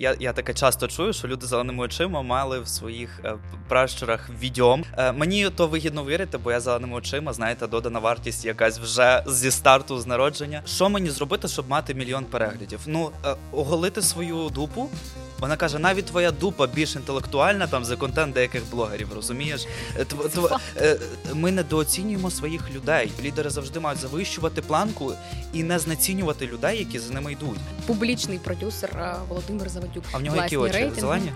Я я таке часто чую, що люди зеленими очима мали в своїх е, пращурах відьом. Е, мені то вигідно вірити, бо я зеленими очима, знаєте, додана вартість якась вже зі старту з народження. Що мені зробити, щоб мати мільйон переглядів? Ну, е, оголити свою дупу. Вона каже: навіть твоя дупа більш інтелектуальна там за контент деяких блогерів, розумієш? Е, тв, тв, е, ми недооцінюємо своїх людей. Лідери завжди мають завищувати планку і не знецінювати людей, які за ними йдуть. Публічний продюсер е, Володимир Заводюк. А в нього які очі? рейтинги. Зелені?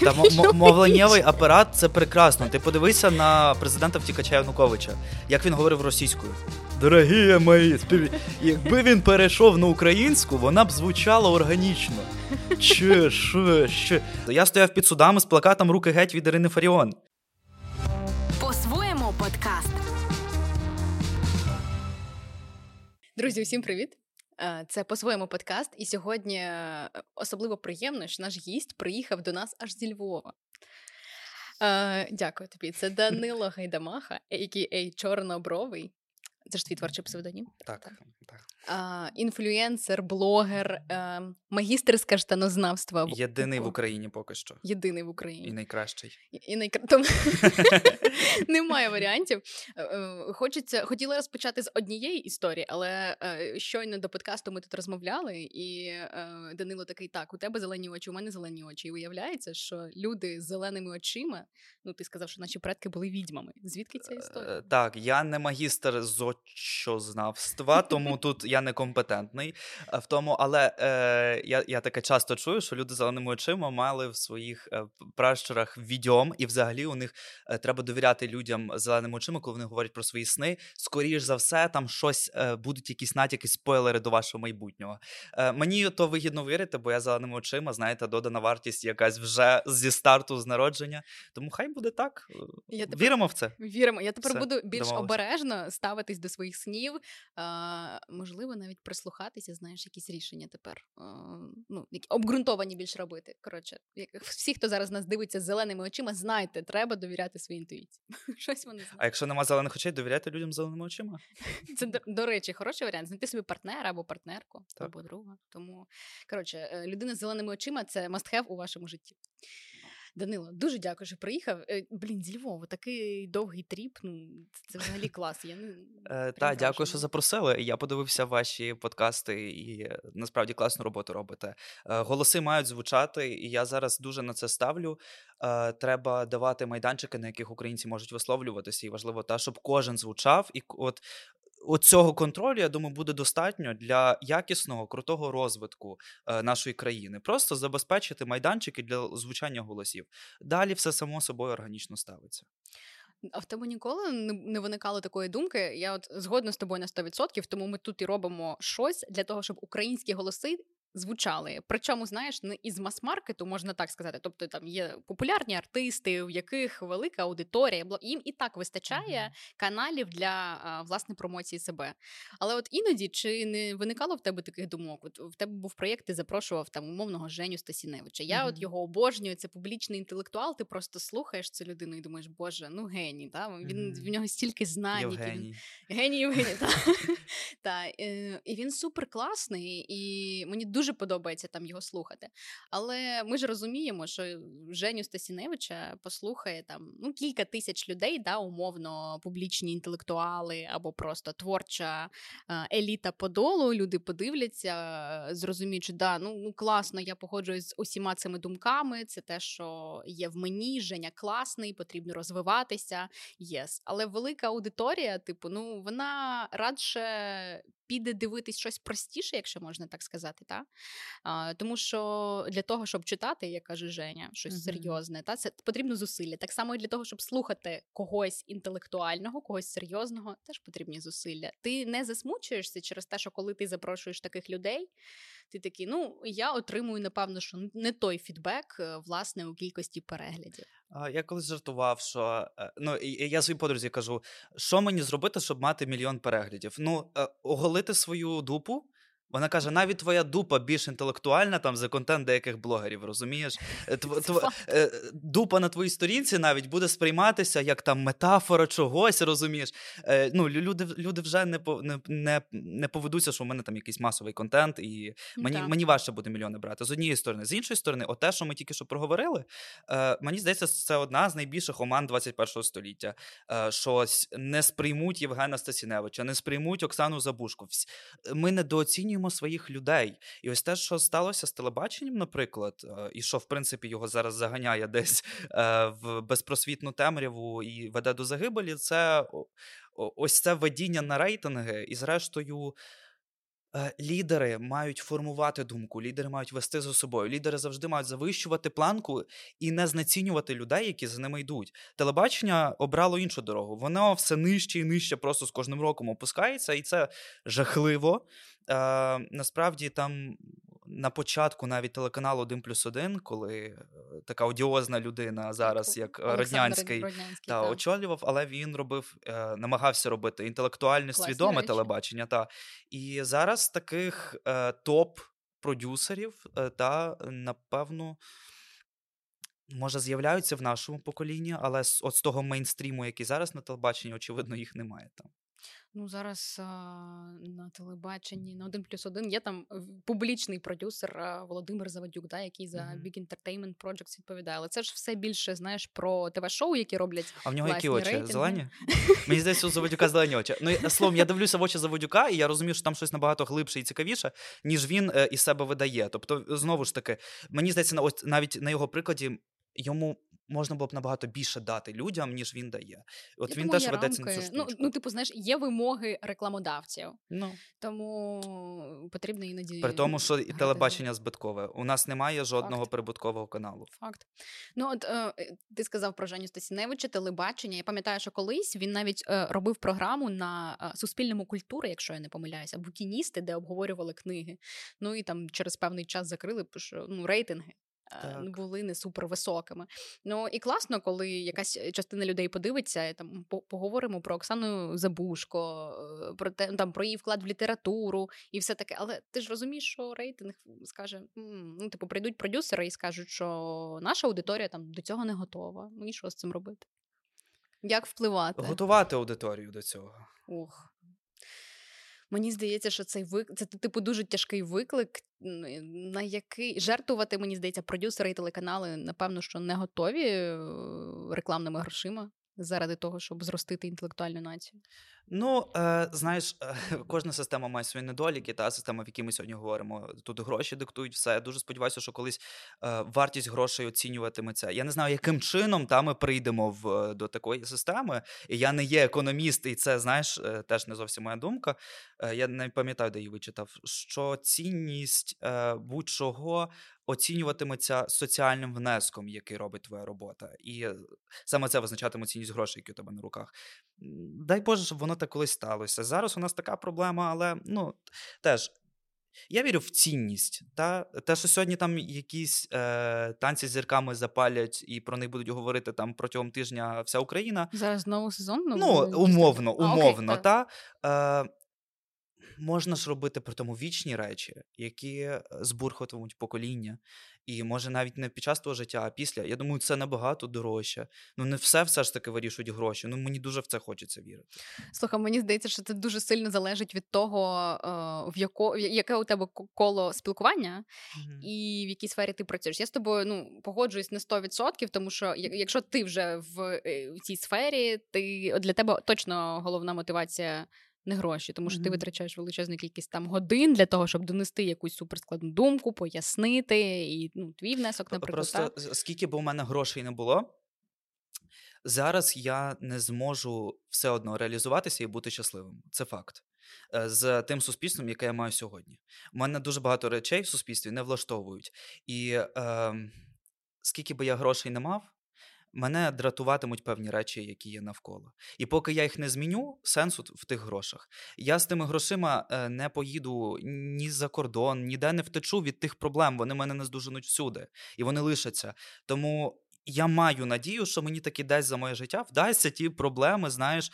Та мовленнєвий апарат це прекрасно. Ти подивися на президента втікача Януковича, як він говорив російською. Дорогі мої, спів... якби він перейшов на українську, вона б звучала органічно. Че, що, що? Я стояв під судами з плакатом Руки геть від Ірини Фаріон. По-своєму подкаст. Друзі, усім привіт! Е, Це по-своєму подкаст, і сьогодні е, особливо приємно, що наш гість приїхав до нас аж зі Львова. Е, Дякую тобі. Це Данило Гайдамаха, а.к.а. Чорнобровий. Це ж твій творчий псевдонім. Так, так. А, інфлюенсер, блогер, е, магістр з каштанознавства. Єдиний в Україні поки що. Єдиний в Україні. І найкращий. І, і найкра... Тому... Немає варіантів. Е, е, Хочеться, хотіла розпочати з однієї історії, але е, щойно до подкасту ми тут розмовляли, і Данило такий: так, у тебе зелені очі, у мене зелені очі. І виявляється, що люди з зеленими очима, ну ти сказав, що наші предки були відьмами. Звідки ця історія? Так, я не магістр з очознавства, тому тут я некомпетентний е, в тому, але е, я, я таке часто чую, що люди з зеленими очима мали в своїх е, пращурах відьом, і взагалі у них е, треба довіряти людям з зеленими очима, коли вони говорять про свої сни. Скоріш за все, там щось е, будуть якісь натяки, спойлери до вашого майбутнього. Е, мені то вигідно вірити, бо я зеленими очима, знаєте, додана вартість якась вже зі старту з народження. Тому хай буде так. Я тепер- Віримо в це. Віримо. Я тепер Все, буду більш домовились. обережно ставитись до своїх снів. А, можливо, навіть прислухатися, знаєш, якісь рішення тепер. А, ну, які обґрунтовані більш робити. Коротше, всі, хто зараз нас дивиться з зеленими очима, знайте, треба довіряти своїй інтуїції. Щось вони А знають. якщо нема зелених очей, довіряйте людям з зеленими очима. Це до, до речі, хороший варіант. Знайти собі партнера або партнерку, Так. або друга. Тому коротше, е, людина з зеленими очима це must have у вашому житті. Данило, дуже дякую, що приїхав. Е, Блін, зі Львова, такий довгий тріп. Ну це, взагалі клас. Я не Е, та, дякую, що запросили. Я подивився ваші подкасти і е, насправді класну роботу робите. Голоси мають звучати, і я зараз дуже на це ставлю. Треба давати майданчики, на яких українці можуть висловлюватися, і важливо та, щоб кожен звучав. І от от цього контролю, я думаю, буде достатньо для якісного, крутого розвитку е, нашої країни. Просто забезпечити майданчики для звучання голосів. Далі все само собою органічно ставиться. А в тебе ніколи не виникало такої думки? Я от згодна з тобою на 100%, тому ми тут і робимо щось для того, щоб українські голоси. Звучали, причому знаєш, не із мас-маркету можна так сказати. Тобто там є популярні артисти, в яких велика аудиторія, їм і так вистачає каналів для власне промоції себе. Але от іноді чи не виникало в тебе таких думок? От в тебе був проєкт, ти запрошував там умовного Женю Стасіневича. Я от його обожнюю. Це публічний інтелектуал. Ти просто слухаєш цю людину і думаєш, боже, ну геній, та він Мгм. в нього стільки знань, які він Геній Євгеній, та. та. е, І він супер класний, і мені дуже подобається там його слухати. Але ми ж розуміємо, що Женю Стасіневича послухає там ну, кілька тисяч людей, да, умовно, публічні інтелектуали або просто творча еліта подолу. Люди подивляться, зрозуміють, що да, ну, ну класно, я погоджуюсь з усіма цими думками. Це те, що є в мені. Женя класний, потрібно розвиватися. Yes. Але велика аудиторія, типу, ну вона радше піде дивитись щось простіше, якщо можна так сказати, та? А, тому що для того, щоб читати, як каже Женя, щось Мгм. серйозне, та це потрібно зусилля. Так само і для того, щоб слухати когось інтелектуального, когось серйозного, теж потрібні зусилля. Ти не засмучуєшся через те, що коли ти запрошуєш таких людей, ти такий, ну я отримую, напевно, що не той фідбек, е, власне, у кількості переглядів. Я колись жартував, що е, ну я своїй подрузі кажу, що мені зробити, щоб мати мільйон переглядів? Ну, е, оголити свою дупу, Вона каже: навіть твоя дупа більш інтелектуальна там за контент деяких блогерів, розумієш? Е, тв, тв, е, дупа на твоїй сторінці навіть буде сприйматися як там метафора чогось, розумієш? Е, ну, Люди люди вже не не, не, не поведуться, що в мене там якийсь масовий контент, і мені мені важче буде мільйони брати. З однієї сторони, з іншої сторони, от те, що ми тільки що проговорили, мені здається, це одна з найбільших оман 21 століття. Щось не сприймуть Євгена Стасіневича, не сприймуть Оксану Забушку. Ми недооцінюємо своїх людей. І ось те, що сталося з телебаченням, наприклад, е, і що в принципі його зараз заганяє десь е, в безпросвітну темряву і веде до загибелі, це ось це ведіння на рейтинги, і зрештою. Е, лідери мають формувати думку, лідери мають вести за собою. Лідери завжди мають завищувати планку і не знецінювати людей, які за ними йдуть. Телебачення обрало іншу дорогу. Воно все нижче і нижче, просто з кожним роком опускається, і це жахливо. Е, Насправді там на початку навіть телеканалу 1 плюс 1, коли е, така одіозна людина зараз, як Олександр Роднянський, Роднянський та, та, очолював, але він робив, е, намагався робити інтелектуальне, Класні свідоме речі. телебачення. Та. І зараз таких е, топ-продюсерів е, та, напевно. Може, з'являються в нашому поколінні, але от з того мейнстріму, який зараз на телебаченні, очевидно, їх немає там. Ну, зараз а, на телебаченні на 1 плюс 1 є там публічний продюсер а, Володимир Завадюк, да, який за Мгм. Big Entertainment Projects відповідає. Але це ж все більше, знаєш, про ТВ-шоу, які роблять А в нього які очі? рейтинги. Зелені? Мені здається, у Заводюка зелені очі. Ну, словом, я дивлюся в очі Заводюка, і я розумію, що там щось набагато глибше і цікавіше, ніж він е, із себе видає. Тобто, знову ж таки, мені здається, ось навіть на його прикладі йому можна було б набагато більше дати людям, ніж він дає. От Я він теж ведеться на цю штучку. Ну, ну, типу, знаєш, є вимоги рекламодавців, ну. тому потрібно іноді. При тому, що і телебачення збиткове. У нас немає жодного Факт. прибуткового каналу. Факт. Ну, от е, ти сказав про Женю Стасіневича, телебачення. Я пам'ятаю, що колись він навіть е, робив програму на е, Суспільному культури, якщо я не помиляюся, букіністи, де обговорювали книги. Ну і там через певний час закрили що, ну, рейтинги. Е, так. були не супервисокими. Ну і класно, коли якась е, частина людей подивиться, там поговоримо про Оксану Забушко, е, про те там про її вклад в літературу і все таке. Але ти ж розумієш, що рейтинг скаже: ну, типу, прийдуть продюсери і скажуть, що наша аудиторія там до цього не готова. Ну і що з цим робити? Як впливати? Готувати аудиторію до цього. Ух. Мені здається, що цей вик... це типу дуже тяжкий виклик, на який жертвувати, мені здається, продюсери і телеканали, напевно, що не готові е, рекламними грошима заради того, щоб зростити інтелектуальну націю. Ну, е, знаєш, е, кожна система має свої недоліки. Та система, в якій ми сьогодні говоримо, тут гроші диктують все. Я дуже сподіваюся, що колись е, вартість грошей оцінюватиметься. Я не знаю, яким чином та ми прийдемо в до такої системи. Я не є економіст, і це знаєш, е, теж не зовсім моя думка. Е, я не пам'ятаю, де її вичитав. Що цінність е, будь-чого оцінюватиметься соціальним внеском, який робить твоя робота, і саме це визначатиме цінність грошей, які у тебе на руках. Дай Боже, щоб воно так колись сталося. Зараз у нас така проблема, але ну теж. Я вірю в цінність. Та? Те, що сьогодні там якісь е, танці з зірками запалять і про них будуть говорити там протягом тижня вся Україна. Зараз новий сезон? Ну, умовно, умовно. А, окей, та? Е, можна ж робити при тому вічні речі, які е, збурхуватимуть покоління. І може навіть не під час того життя, а після. Я думаю, це набагато дорожче. Ну не все все ж таки вирішують гроші. Ну мені дуже в це хочеться вірити. Слухай, мені здається, що це дуже сильно залежить від того, е, в яко яке у тебе коло спілкування mm і в якій сфері ти працюєш. Я з тобою ну погоджуюсь не 100%, тому що якщо ти вже в, е, в цій сфері, ти для тебе точно головна мотивація не гроші, тому що mm-hmm. ти витрачаєш величезну кількість там годин для того, щоб донести якусь суперскладну думку, пояснити, і ну, твій внесок, наприклад. Просто так? скільки б у мене грошей не було. Зараз я не зможу все одно реалізуватися і бути щасливим. Це факт. Е, з тим суспільством, яке я маю сьогодні. У мене дуже багато речей в суспільстві не влаштовують. І е, скільки би я грошей не мав, мене дратуватимуть певні речі, які є навколо. І поки я їх не зміню, сенсу в тих грошах. Я з тими грошима е, не поїду ні за кордон, ніде не втечу від тих проблем. Вони мене не здуженуть всюди, і вони лишаться. Тому я маю надію, що мені таки десь за моє життя вдасться ті проблеми, знаєш.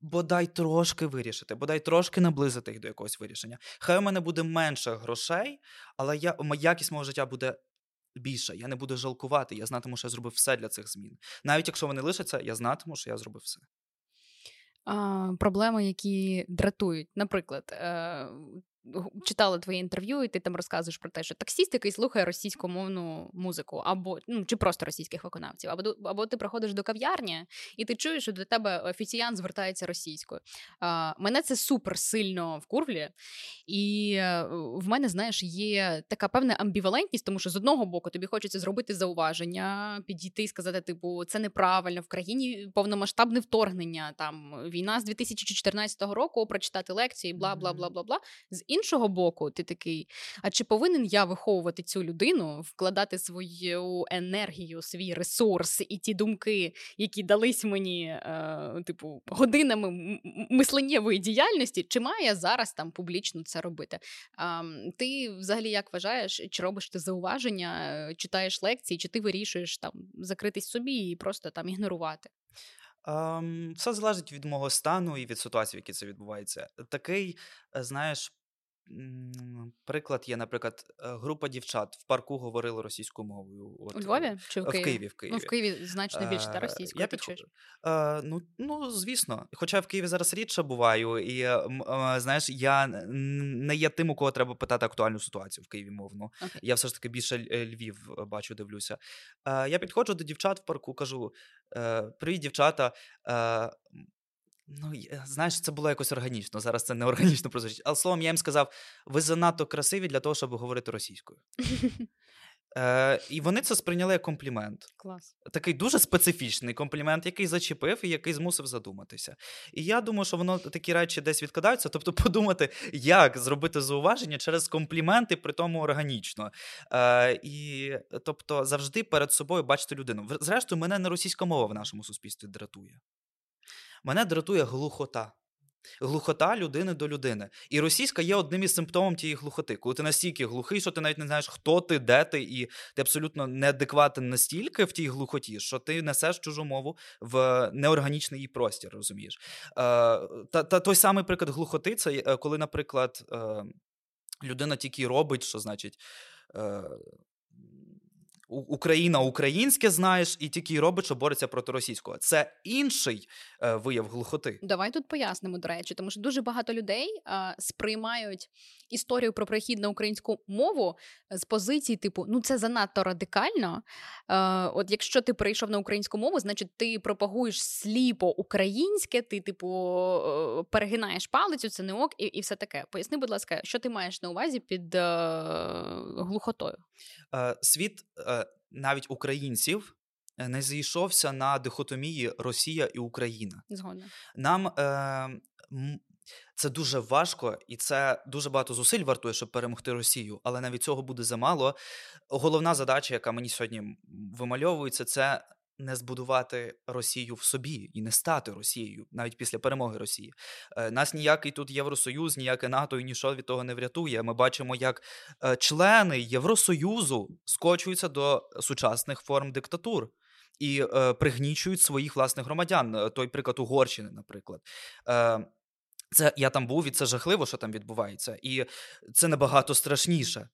бодай трошки вирішити, бодай трошки наблизити їх до якогось вирішення. Хай у мене буде менше грошей, але я, якість мого життя буде більше. Я не буду жалкувати, я знатиму, що я зробив все для цих змін. Навіть якщо вони лишаться, я знатиму, що я зробив все. А, Проблеми, які дратують. Наприклад, е, читала твоє інтерв'ю, і ти там розказуєш про те, що таксіст, який слухає російськомовну музику, або ну чи просто російських виконавців, або або ти приходиш до кав'ярні, і ти чуєш, що до тебе офіціянт звертається російською. А, Мене це супер сильно вкурвлює. І е, в мене, знаєш, є така певна амбівалентність, тому що з одного боку тобі хочеться зробити зауваження, підійти і сказати, типу, це неправильно в країні повномасштабне вторгнення. Там війна з 2014 року, прочитати лекції, бла бла бла бла бла. З іншого боку, ти такий: а чи повинен я виховувати цю людину, вкладати свою енергію, свій ресурс і ті думки, які дались мені, е, типу, годинами мисленнєвої діяльності, чи має я зараз там публічно це робити? А, Ти взагалі як вважаєш, чи робиш ти зауваження, е, читаєш лекції, чи ти вирішуєш там закритись собі і просто там ігнорувати? Все залежить від мого стану і від ситуації, в якій це відбувається. Такий, е, знаєш, Приклад є, наприклад, е, група дівчат в парку говорили російською мовою. От, У Львові чи в Києві? В Києві, в Києві. Ну, в Києві значно більше та російською. Я підход... Е, ну, ну, звісно. Хоча в Києві зараз рідше буваю, і е, знаєш, я не є тим, у кого треба питати актуальну ситуацію в Києві мовну. Okay. Я все ж таки більше Львів бачу, дивлюся. Я підходжу до дівчат в парку, кажу: Привіт, дівчата. Ну, знаєш, це було якось органічно. Зараз це не органічно прозвучить. Але словом, я їм сказав: ви занадто красиві для того, щоб говорити російською. Е, І вони це сприйняли як комплімент. Клас. Такий дуже специфічний комплімент, який зачепив і який змусив задуматися. І я думаю, що воно такі речі десь відкладаються. Тобто, подумати, як зробити зауваження через компліменти, при тому органічно. Е, І тобто завжди перед собою бачити людину. Зрештою, мене не російська мова в нашому суспільстві дратує. Мене дратує глухота. Глухота людини до людини. І російська є одним із симптомів тієї глухоти. Коли ти настільки глухий, що ти навіть не знаєш, хто ти, де ти, і ти абсолютно неадекватен настільки в тій глухоті, що ти несеш чужу мову в неорганічний її простір, розумієш? Е, та, та той самий приклад глухоти це е, коли, наприклад, е, людина тільки робить, що значить. Україна українське знаєш, і тільки робить, що бореться проти російського. Це інший е, вияв глухоти. Давай тут пояснимо, до речі, тому що дуже багато людей е, сприймають історію про перехід на українську мову з позиції, типу, ну це занадто радикально. Е, От якщо ти перейшов на українську мову, значить ти пропагуєш сліпо українське, ти, типу, е, перегинаєш палицю, це не ок, і і все таке. Поясни, будь ласка, що ти маєш на увазі під е, глухотою? Е, Світ е, навіть українців. Е, не зійшовся на дихотомії Росія і Україна. Згодна. Нам е, це дуже важко, і це дуже багато зусиль вартує, щоб перемогти Росію. Але навіть цього буде замало. Головна задача, яка мені сьогодні вимальовується, це не збудувати Росію в собі і не стати Росією навіть після перемоги Росії. Е, нас ніякий тут Євросоюз, ніяке НАТО і нічого від того не врятує. Ми бачимо, як е, члени Євросоюзу скочуються до сучасних форм диктатур. І е, пригнічують своїх власних громадян. Той приклад Угорщини, наприклад. Е, це я там був, і це жахливо, що там відбувається, і це набагато страшніше.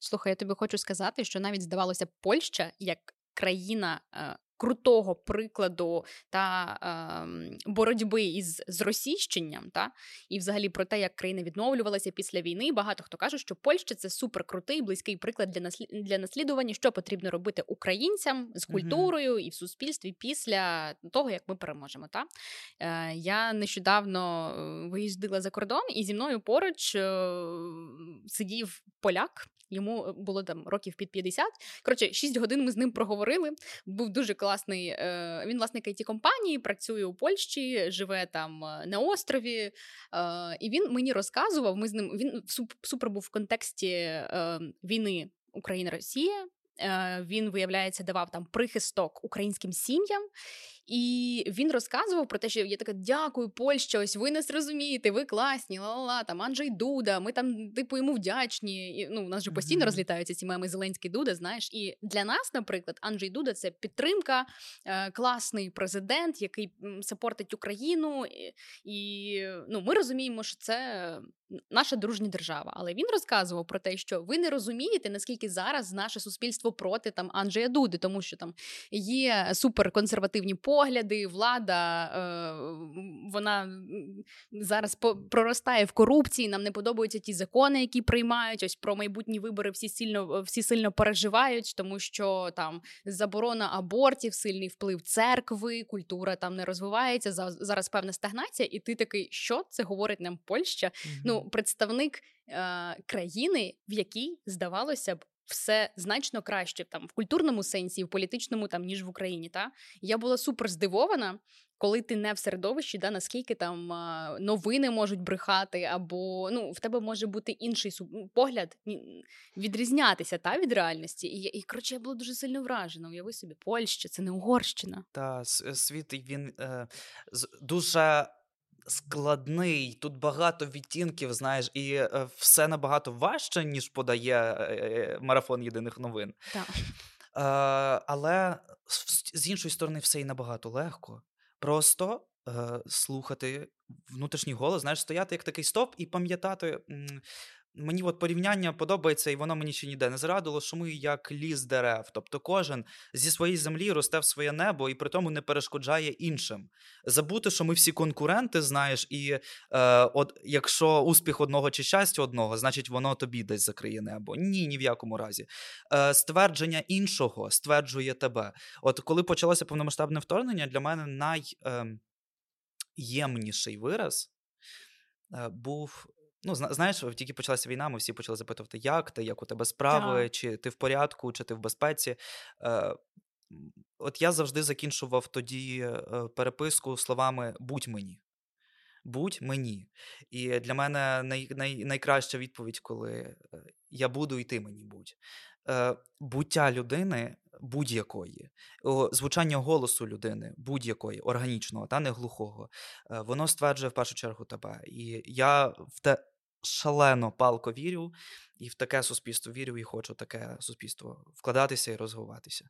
Слухай, я тобі хочу сказати, що навіть здавалося, Польща як країна е, крутого прикладу та е, боротьби із зросійщенням, та і взагалі про те, як країна відновлювалася після війни. Багато хто каже, що Польща це суперкрутий, близький приклад для наслід... для наслідування, що потрібно робити українцям з культурою і в суспільстві після того, як ми переможемо. Та е, я нещодавно е, виїздила за кордон, і зі мною поруч е, сидів поляк. Йому було там років під 50. Коротше, 6 годин ми з ним проговорили. Був дуже класний. Е, він власник it компанії, працює у Польщі, живе там е, на острові. Е, і він мені розказував. Ми з ним він супер був в контексті війни Україна-Росія. Він, виявляється, давав там прихисток українським сім'ям. І він розказував про те, що я така дякую, Польща, ось ви нас розумієте, ви класні, ла-ла-ла, там Анджей Дуда, ми там, типу, йому вдячні. І, Ну, у нас же постійно mm-hmm. розлітаються ці меми Зеленський Дуда, знаєш. І для нас, наприклад, Анджей Дуда це підтримка, е, класний президент, який сапортить Україну. І, і ну, ми розуміємо, що це наша дружня держава. Але він розказував про те, що ви не розумієте, наскільки зараз наше суспільство проти там Анджея Дуди, тому що там є суперконсервативні погляди, влада е, вона зараз проростає в корупції. Нам не подобаються ті закони, які приймають. Ось про майбутні вибори всі сильно всі сильно переживають, тому що там заборона абортів, сильний вплив церкви, культура там не розвивається. зараз певна стагнація, і ти такий, що це говорить нам Польща? Mm-hmm. Ну, представник е, країни, в якій здавалося б все значно краще там в культурному сенсі, в політичному там ніж в Україні. Та я була супер здивована, коли ти не в середовищі, да наскільки там новини можуть брехати, або ну в тебе може бути інший погляд, відрізнятися та від реальності. І і коротше, я була дуже сильно вражена. Уяви собі, Польща, це не Угорщина. Та світ він е, дуже складний, тут багато відтінків, знаєш, і е, все набагато важче, ніж подає е, е, марафон єдиних новин. Так. Але з іншої сторони, все і набагато легко. Просто слухати внутрішній голос, знаєш, стояти як такий стоп і пам'ятати, Мені от порівняння подобається, і воно мені ще ніде не зрадило, що ми як ліс дерев. Тобто кожен зі своєї землі росте в своє небо і при тому не перешкоджає іншим. Забути, що ми всі конкуренти, знаєш, і е, от якщо успіх одного чи щастя одного, значить воно тобі десь закриє небо. Ні, ні в якому разі. Е, Ствердження іншого стверджує тебе. От коли почалося повномасштабне вторгнення, для мене найємніший ем, вираз е, був. Ну, знаєш, тільки почалася війна, ми всі почали запитувати, як ти, як у тебе справи, так. чи ти в порядку, чи ти в безпеці. Е, От я завжди закінчував тоді е, переписку словами будь мені. Будь мені. І для мене най, най, найкраща відповідь, коли е, я буду і ти мені будь. Е, Буття людини будь-якої, звучання голосу людини, будь-якої, органічного, та не глухого, е, воно стверджує в першу чергу тебе. І я в те шалено палко вірю, і в таке суспільство вірю, і хочу таке суспільство вкладатися і розвиватися.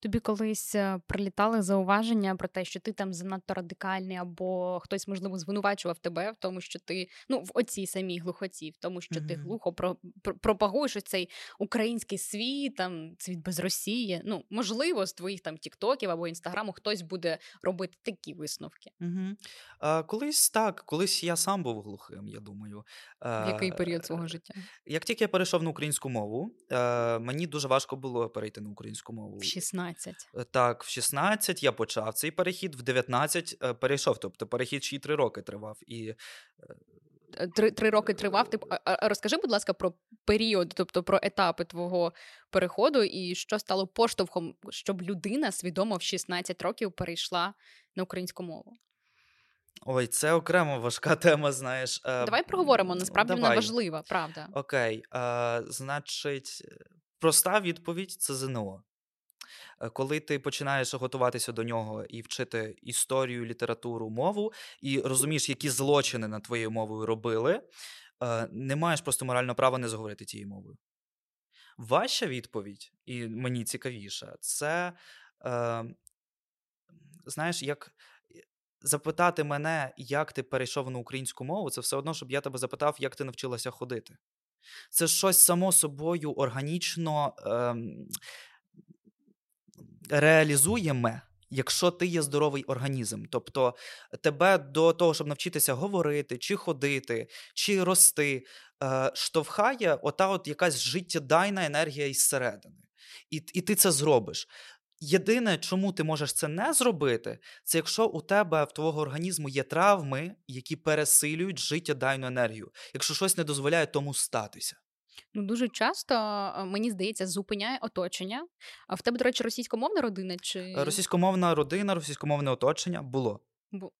Тобі колись е, прилітали зауваження про те, що ти там занадто радикальний, або хтось, можливо, звинувачував тебе в тому, що ти ну в оцій самій глухоті, в тому, що mm-hmm. ти глухо про, про, пропагуєш цей український світ, там світ без Росії. Ну, можливо, з твоїх там тіктоків або інстаграму хтось буде робити такі висновки. Mm-hmm. А, Колись так, колись я сам був глухим, я думаю. В який період свого життя? Як тільки я перейшов на українську мову, е, мені дуже важко було перейти на українську мову. 16. Е, так, в 16 я почав цей перехід, в 19 е, перейшов. Тобто перехід ще й три роки тривав. І... Е, три три роки тривав. Тип, а розкажи, будь ласка, про період, тобто про етапи твого переходу, і що стало поштовхом, щоб людина свідомо в 16 років перейшла на українську мову. Ой, це окремо важка тема, знаєш. Давай проговоримо, насправді Давай. вона важлива, правда. Окей. А, Значить, проста відповідь це ЗНО. Е, коли ти починаєш готуватися до нього і вчити історію, літературу, мову, і розумієш, які злочини над твоєю мовою робили, е, не маєш просто морального права не заговорити тією мовою. Ваша відповідь, і мені цікавіше, це, е, знаєш, як. Запитати мене, як ти перейшов на українську мову, це все одно, щоб я тебе запитав, як ти навчилася ходити. Це щось само собою органічно ем, реалізуємо, якщо ти є здоровий організм. Тобто тебе до того, щоб навчитися говорити, чи ходити, чи рости, е, штовхає ота от якась життєдайна енергія із середини. І, І ти це зробиш. Єдине, чому ти можеш це не зробити, це якщо у тебе в твого організму є травми, які пересилюють життєдайну енергію, якщо щось не дозволяє тому статися. Ну, дуже часто, мені здається, зупиняє оточення. А в тебе, до речі, російськомовна родина? чи... Російськомовна родина, російськомовне оточення було. Бу...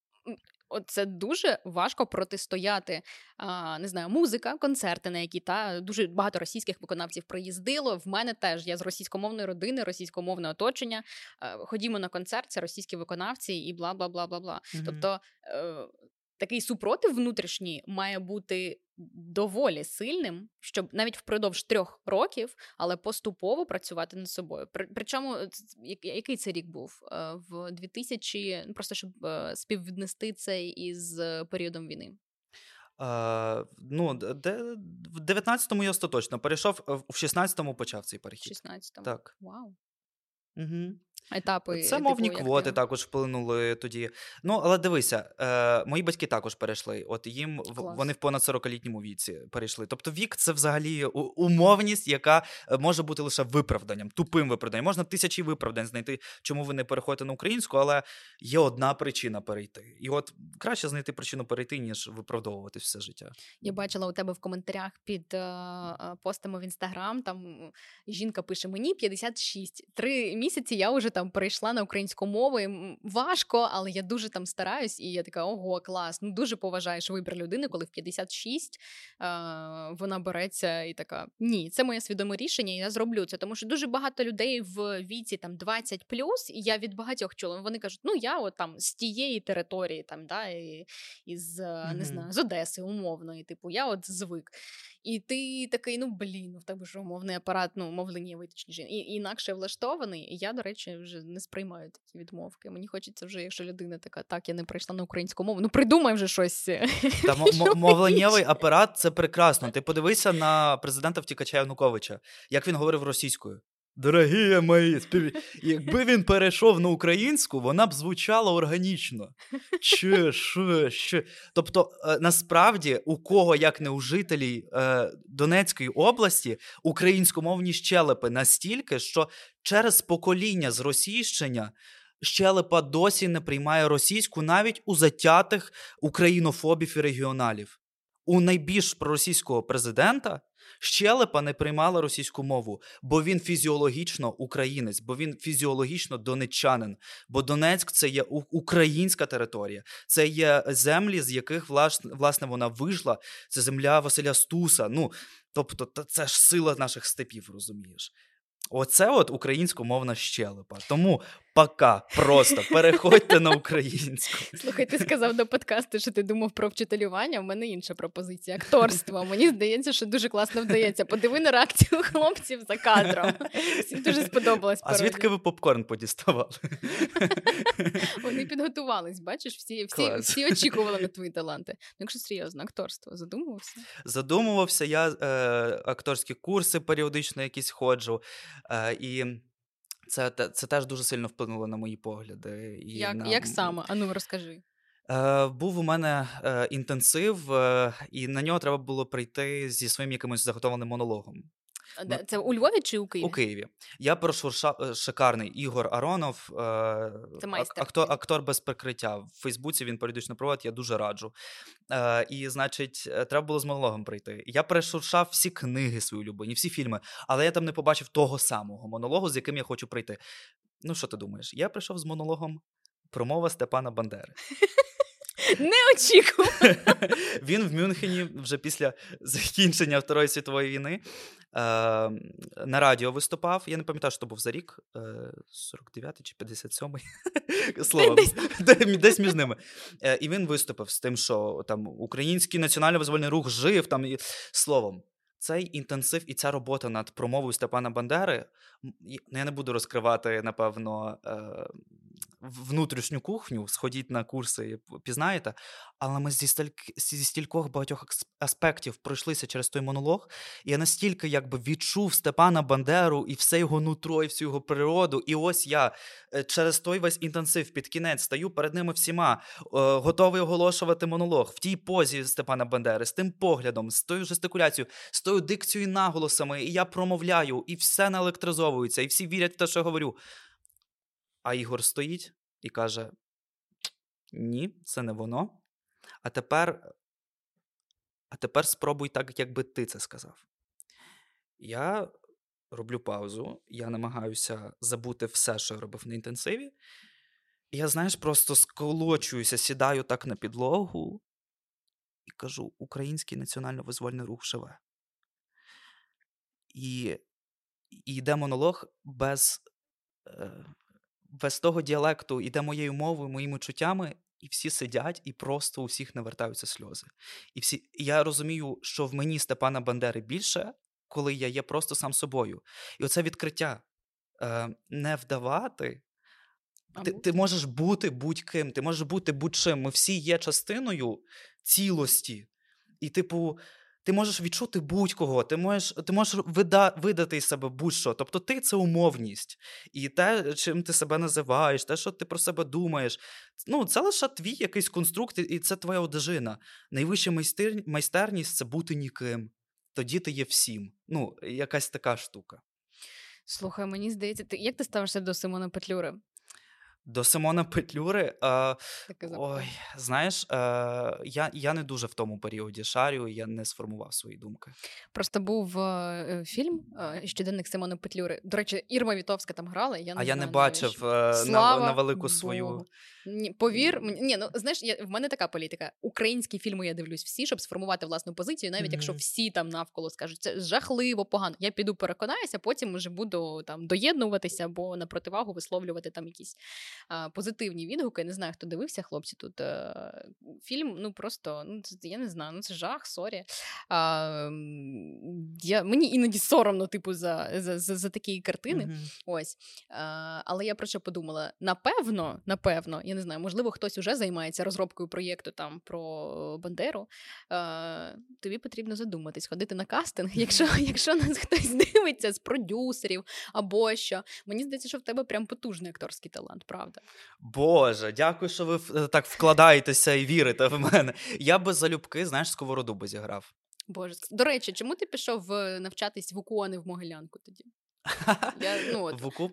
це дуже важко протистояти. Не знаю, музика, концерти, на які та дуже багато російських виконавців приїздило. В мене теж я з російськомовної родини, російськомовне оточення. А, ходімо на концерт, це російські виконавці і бла бла бла бла бла. Mm-hmm. Тобто. Е, такий супротив внутрішній має бути доволі сильним, щоб навіть впродовж трьох років, але поступово працювати над собою. Причому який це рік був? Е, в 2000, ну, просто щоб е, співвіднести це із періодом війни. Uh, ну, де, В 19-му я остаточно перейшов, в 16-му почав цей перехід. 16-му? Так. Вау. Угу. Етапи, Це мовні типу, квоти також вплинули тоді. Ну, але дивися, е, мої батьки також перейшли. От їм Клас. вони в понад 40-літньому віці перейшли. Тобто, вік це взагалі умовність, яка е, може бути лише виправданням, тупим виправданням. Можна тисячі виправдань знайти, чому ви не переходите на українську, але є одна причина перейти. І от краще знайти причину перейти, ніж виправдовувати все життя. Я бачила у тебе в коментарях під е, постами в інстаграм. Там жінка пише: Мені 56. Три місяці я вже там перейшла на українську мову. і Важко, але я дуже там стараюсь, і я така, ого, клас. Ну дуже поважаєш вибір людини, коли в 56 е, вона береться і така: ні, це моє свідоме рішення, і я зроблю це. Тому що дуже багато людей в віці там 20 плюс, і я від багатьох чула. Вони кажуть, ну я от там з тієї території, там да, і, із mm-hmm. не знаю, з Одеси, умовно, і типу, я от звик. І ти такий, ну блін, ну в тебе ж умовний апарат, ну мовленнєвий, точніше, і інакше влаштований. І я, до речі, вже не сприймаю такі відмовки. Мені хочеться вже, якщо людина така, так, я не прийшла на українську мову, ну придумай вже щось. Та м- мовленнєвий апарат це прекрасно. Ти подивися на президента втікача Януковича, як він говорив російською. Дорогі мої, спів... якби він перейшов на українську, вона б звучала органічно. Че, що, що. Тобто, е, насправді, у кого, як не у жителів е, Донецької області, українськомовні щелепи настільки, що через покоління зросійщення щелепа досі не приймає російську навіть у затятих українофобів і регіоналів. У найбільш проросійського президента щелепа не приймала російську мову, бо він фізіологічно українець, бо він фізіологічно донеччанин. Бо Донецьк це є українська територія, це є землі, з яких власне вона вийшла. Це земля Василя Стуса. Ну тобто, це ж сила наших степів, розумієш. Оце от українськомовна щелепа. Тому пока просто переходьте на українську. Слухай, ти сказав до подкасту, що ти думав про вчителювання. У мене інша пропозиція. Акторство. Мені здається, що дуже класно вдається. Подиви на реакцію хлопців за кадром. Всім дуже сподобалось. А звідки ви попкорн подіставали? Вони підготувались, бачиш, всі всі, всі очікували на твої таланти. Ну, Якщо серйозно, акторство задумувався? Задумувався. Я е, акторські курси періодично якісь ходжу. Е, і це це теж дуже сильно вплинуло на мої погляди. І Як на... як саме? Ану, розкажи. Е, Був у мене е, інтенсив, е, і на нього треба було прийти зі своїм якимось заготовленим монологом. Де, це у Львові чи у Києві? У Києві. Я прошу шикарний Ігор Аронов, е- це майстер. актор, актор без прикриття. В Фейсбуці він періодично проводить, я дуже раджу. Е- І, значить, е, треба було з монологом прийти. Я перешуршав всі книги свої улюблені, всі фільми, але я там не побачив того самого монологу, з яким я хочу прийти. Ну, що ти думаєш? Я прийшов з монологом промова Степана Бандери. Не очікував. Він в Мюнхені вже після закінчення Второї світової війни е, на радіо виступав. Я не пам'ятаю, що то був за рік, е, 49-й чи 57-й. Словом, десь між ними. Е, і він виступив з тим, що там український національно-визвольний рух жив там і словом. Цей інтенсив і ця робота над промовою Степана Бандери, ну, я не буду розкривати, напевно, е, внутрішню кухню, сходіть на курси, пізнаєте. Але ми зі, сталь... зі стількох багатьох аспектів пройшлися через той монолог. І я настільки якби відчув Степана Бандеру і все його нутро, і всю його природу. І ось я е, через той весь інтенсив під кінець стаю перед ними всіма, е, готовий оголошувати монолог в тій позі Степана Бандери, з тим поглядом, з тою жестикуляцією, з тою дикцією наголосами. І я промовляю, і все наелектризовується, і всі вірять в те, що я говорю. А Ігор стоїть і каже: Ні, це не воно. А тепер а тепер спробуй так, якби ти це сказав. Я роблю паузу, я намагаюся забути все, що я робив на інтенсиві. Я, знаєш, просто сколочуюся, сідаю так на підлогу і кажу: Український національно-визвольний рух живе. І, і йде монолог без, е, без того діалекту, іде моєю мовою, моїми чуттями, і всі сидять, і просто у всіх навертаються сльози. І всі, і я розумію, що в мені Степана Бандери більше, коли я є просто сам собою. І оце відкриття е, не вдавати. Ти, ти можеш бути будь-ким, ти можеш бути будь-чим. Ми всі є частиною цілості. І, типу, ти можеш відчути будь-кого, ти можеш ти можеш вида, видати із себе будь-що. Тобто ти це умовність. І те, чим ти себе називаєш, те, що ти про себе думаєш, ну, це лише твій якийсь конструкт, і це твоя одежина. Найвища майстер... майстерність це бути ніким. Тоді ти є всім. Ну, якась така штука. Слухай, мені здається, ти як ти ставишся до Симона Петлюри? До Симона Петлюри. Е, ой, знаєш, е, я я не дуже в тому періоді шарю, я не сформував свої думки. Просто був е, фільм е, щоденник Симона Петлюри. До речі, Ірма Вітовська там грала. Я не а знаю, я не бачив Слава на, на велику свою. Ні, Повір, ні, ну знаєш, я в мене така політика. Українські фільми я дивлюсь всі, щоб сформувати власну позицію, навіть mm-hmm. якщо всі там навколо скажуть, це жахливо, погано. Я піду переконаюся, потім вже буду там доєднуватися або на противагу висловлювати там якісь позитивні відгуки. Не знаю, хто дивився, хлопці. Тут фільм, ну просто ну я не знаю, ну це жах, sorry. А, я, Мені іноді соромно, типу, за за, за, за такі картини. Mm-hmm. Ось. А, Але я про що подумала? Напевно, напевно, я не знаю, можливо, хтось уже займається розробкою проєкту там про Бандеру. Е, Тобі потрібно задуматись, ходити на кастинг, якщо якщо нас хтось дивиться з продюсерів або що. Мені здається, що в тебе прям потужний акторський талант, правда? Боже, дякую, що ви е, так вкладаєтеся і вірите в мене. Я би залюбки, знаєш, сковороду би зіграв. Боже, до речі, чому ти пішов е, навчатись в укони в Могилянку тоді? Я, ну, от. Вуку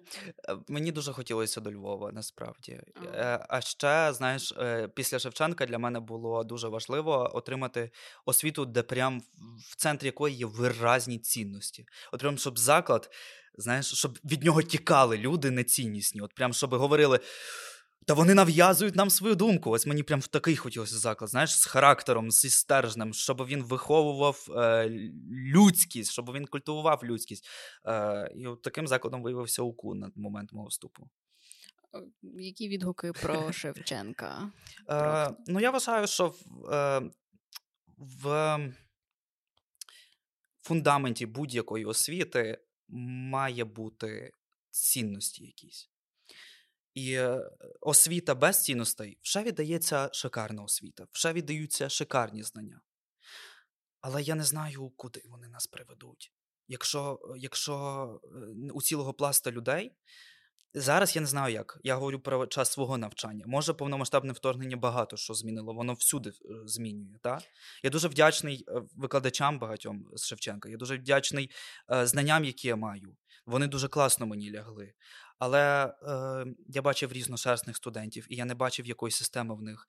е, мені дуже хотілося до Львова, насправді. Ага. А ще, знаєш, е, після Шевченка для мене було дуже важливо отримати освіту, де прям в центрі якої є виразні цінності. От прям, щоб заклад, знаєш, щоб від нього тікали люди неціннісні. От прям щоб говорили. Та вони нав'язують нам свою думку. Ось мені прям в такий хотілося заклад, знаєш, з характером, зі стержнем, щоб він виховував е, людськість, щоб він культивував людськість. Е, І от таким закладом виявився УКУ на момент мого вступу. Які відгуки про Шевченка? Е, Ну, я вважаю, що в, е, в фундаменті будь-якої освіти має бути цінності якісь. І е, освіта без цінностей вже віддається шикарна освіта, вже віддаються шикарні знання. Але я не знаю, куди вони нас приведуть. Якщо якщо е, у цілого пласта людей зараз я не знаю як. Я говорю про час свого навчання. Може, повномасштабне вторгнення багато що змінило, воно всюди е, змінює. Та? Я дуже вдячний викладачам багатьом з Шевченка. Я дуже вдячний знанням, які я маю. Вони дуже класно мені лягли. Але е, я бачив різношерстних студентів, і я не бачив якоїсь системи в них.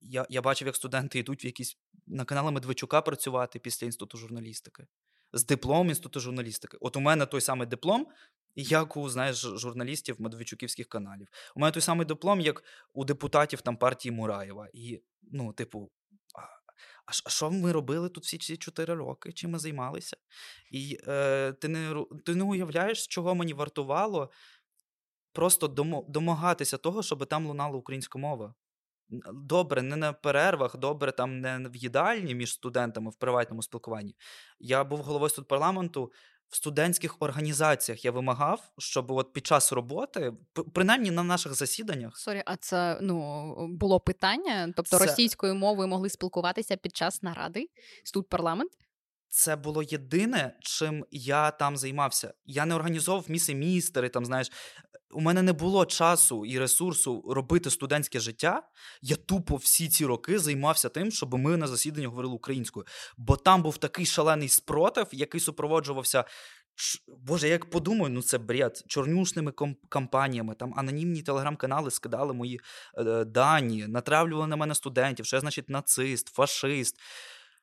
Я я бачив, як студенти йдуть в якісь на канали Медведчука працювати після інституту журналістики з дипломом інституту журналістики. От у мене той самий диплом, як у знаєш, журналістів Медведчуківських каналів. У мене той самий диплом, як у депутатів там партії Мураєва. І, ну, типу, а що ми робили тут всі ці чотири роки? Чим ми займалися? І е, ти не ти не уявляєш, чого мені вартувало просто домагатися того, щоб там лунала українська мова. Добре, не на перервах, добре, там не в їдальні між студентами в приватному спілкуванні. Я був головою студпарламенту. В студентських організаціях я вимагав, щоб от під час роботи, принаймні на наших засіданнях. Sorry, а це ну було питання? Тобто це... російською мовою могли спілкуватися під час наради студпарламент? Це було єдине, чим я там займався. Я не організовував міси-містери, там знаєш, у мене не було часу і ресурсу робити студентське життя. Я тупо всі ці роки займався тим, щоб ми на засіданні говорили українською. Бо там був такий шалений спротив, який супроводжувався. Боже, як подумаю, ну це бред, чорнюшними кампаніями, там анонімні телеграм-канали скидали мої е, дані, натравлювали на мене студентів, що я, значить, нацист, фашист.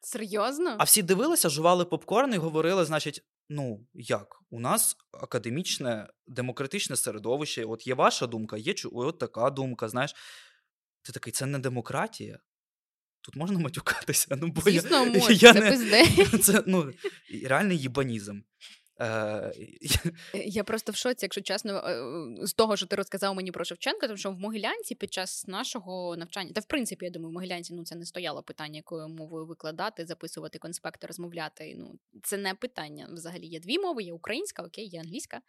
Серйозно? А всі дивилися, жували попкорн і говорили, значить, ну як? У нас академічне демократичне середовище. От є ваша думка, є от така думка. Знаєш, ти такий, це не демократія. Тут можна матюкатися. Ну, бо Звісно, я, можна, я це не, пизде. Це ну, реальний їбанізм. Е, Я просто в шоці, якщо чесно, е, з того, що ти розказав мені про Шевченка, тому що в Могилянці під час нашого навчання, та в принципі, я думаю, в Могилянці ну це не стояло питання, якою мовою викладати, записувати конспекти, розмовляти. Ну це не питання. Взагалі є дві мови: є українська, окей, є англійська.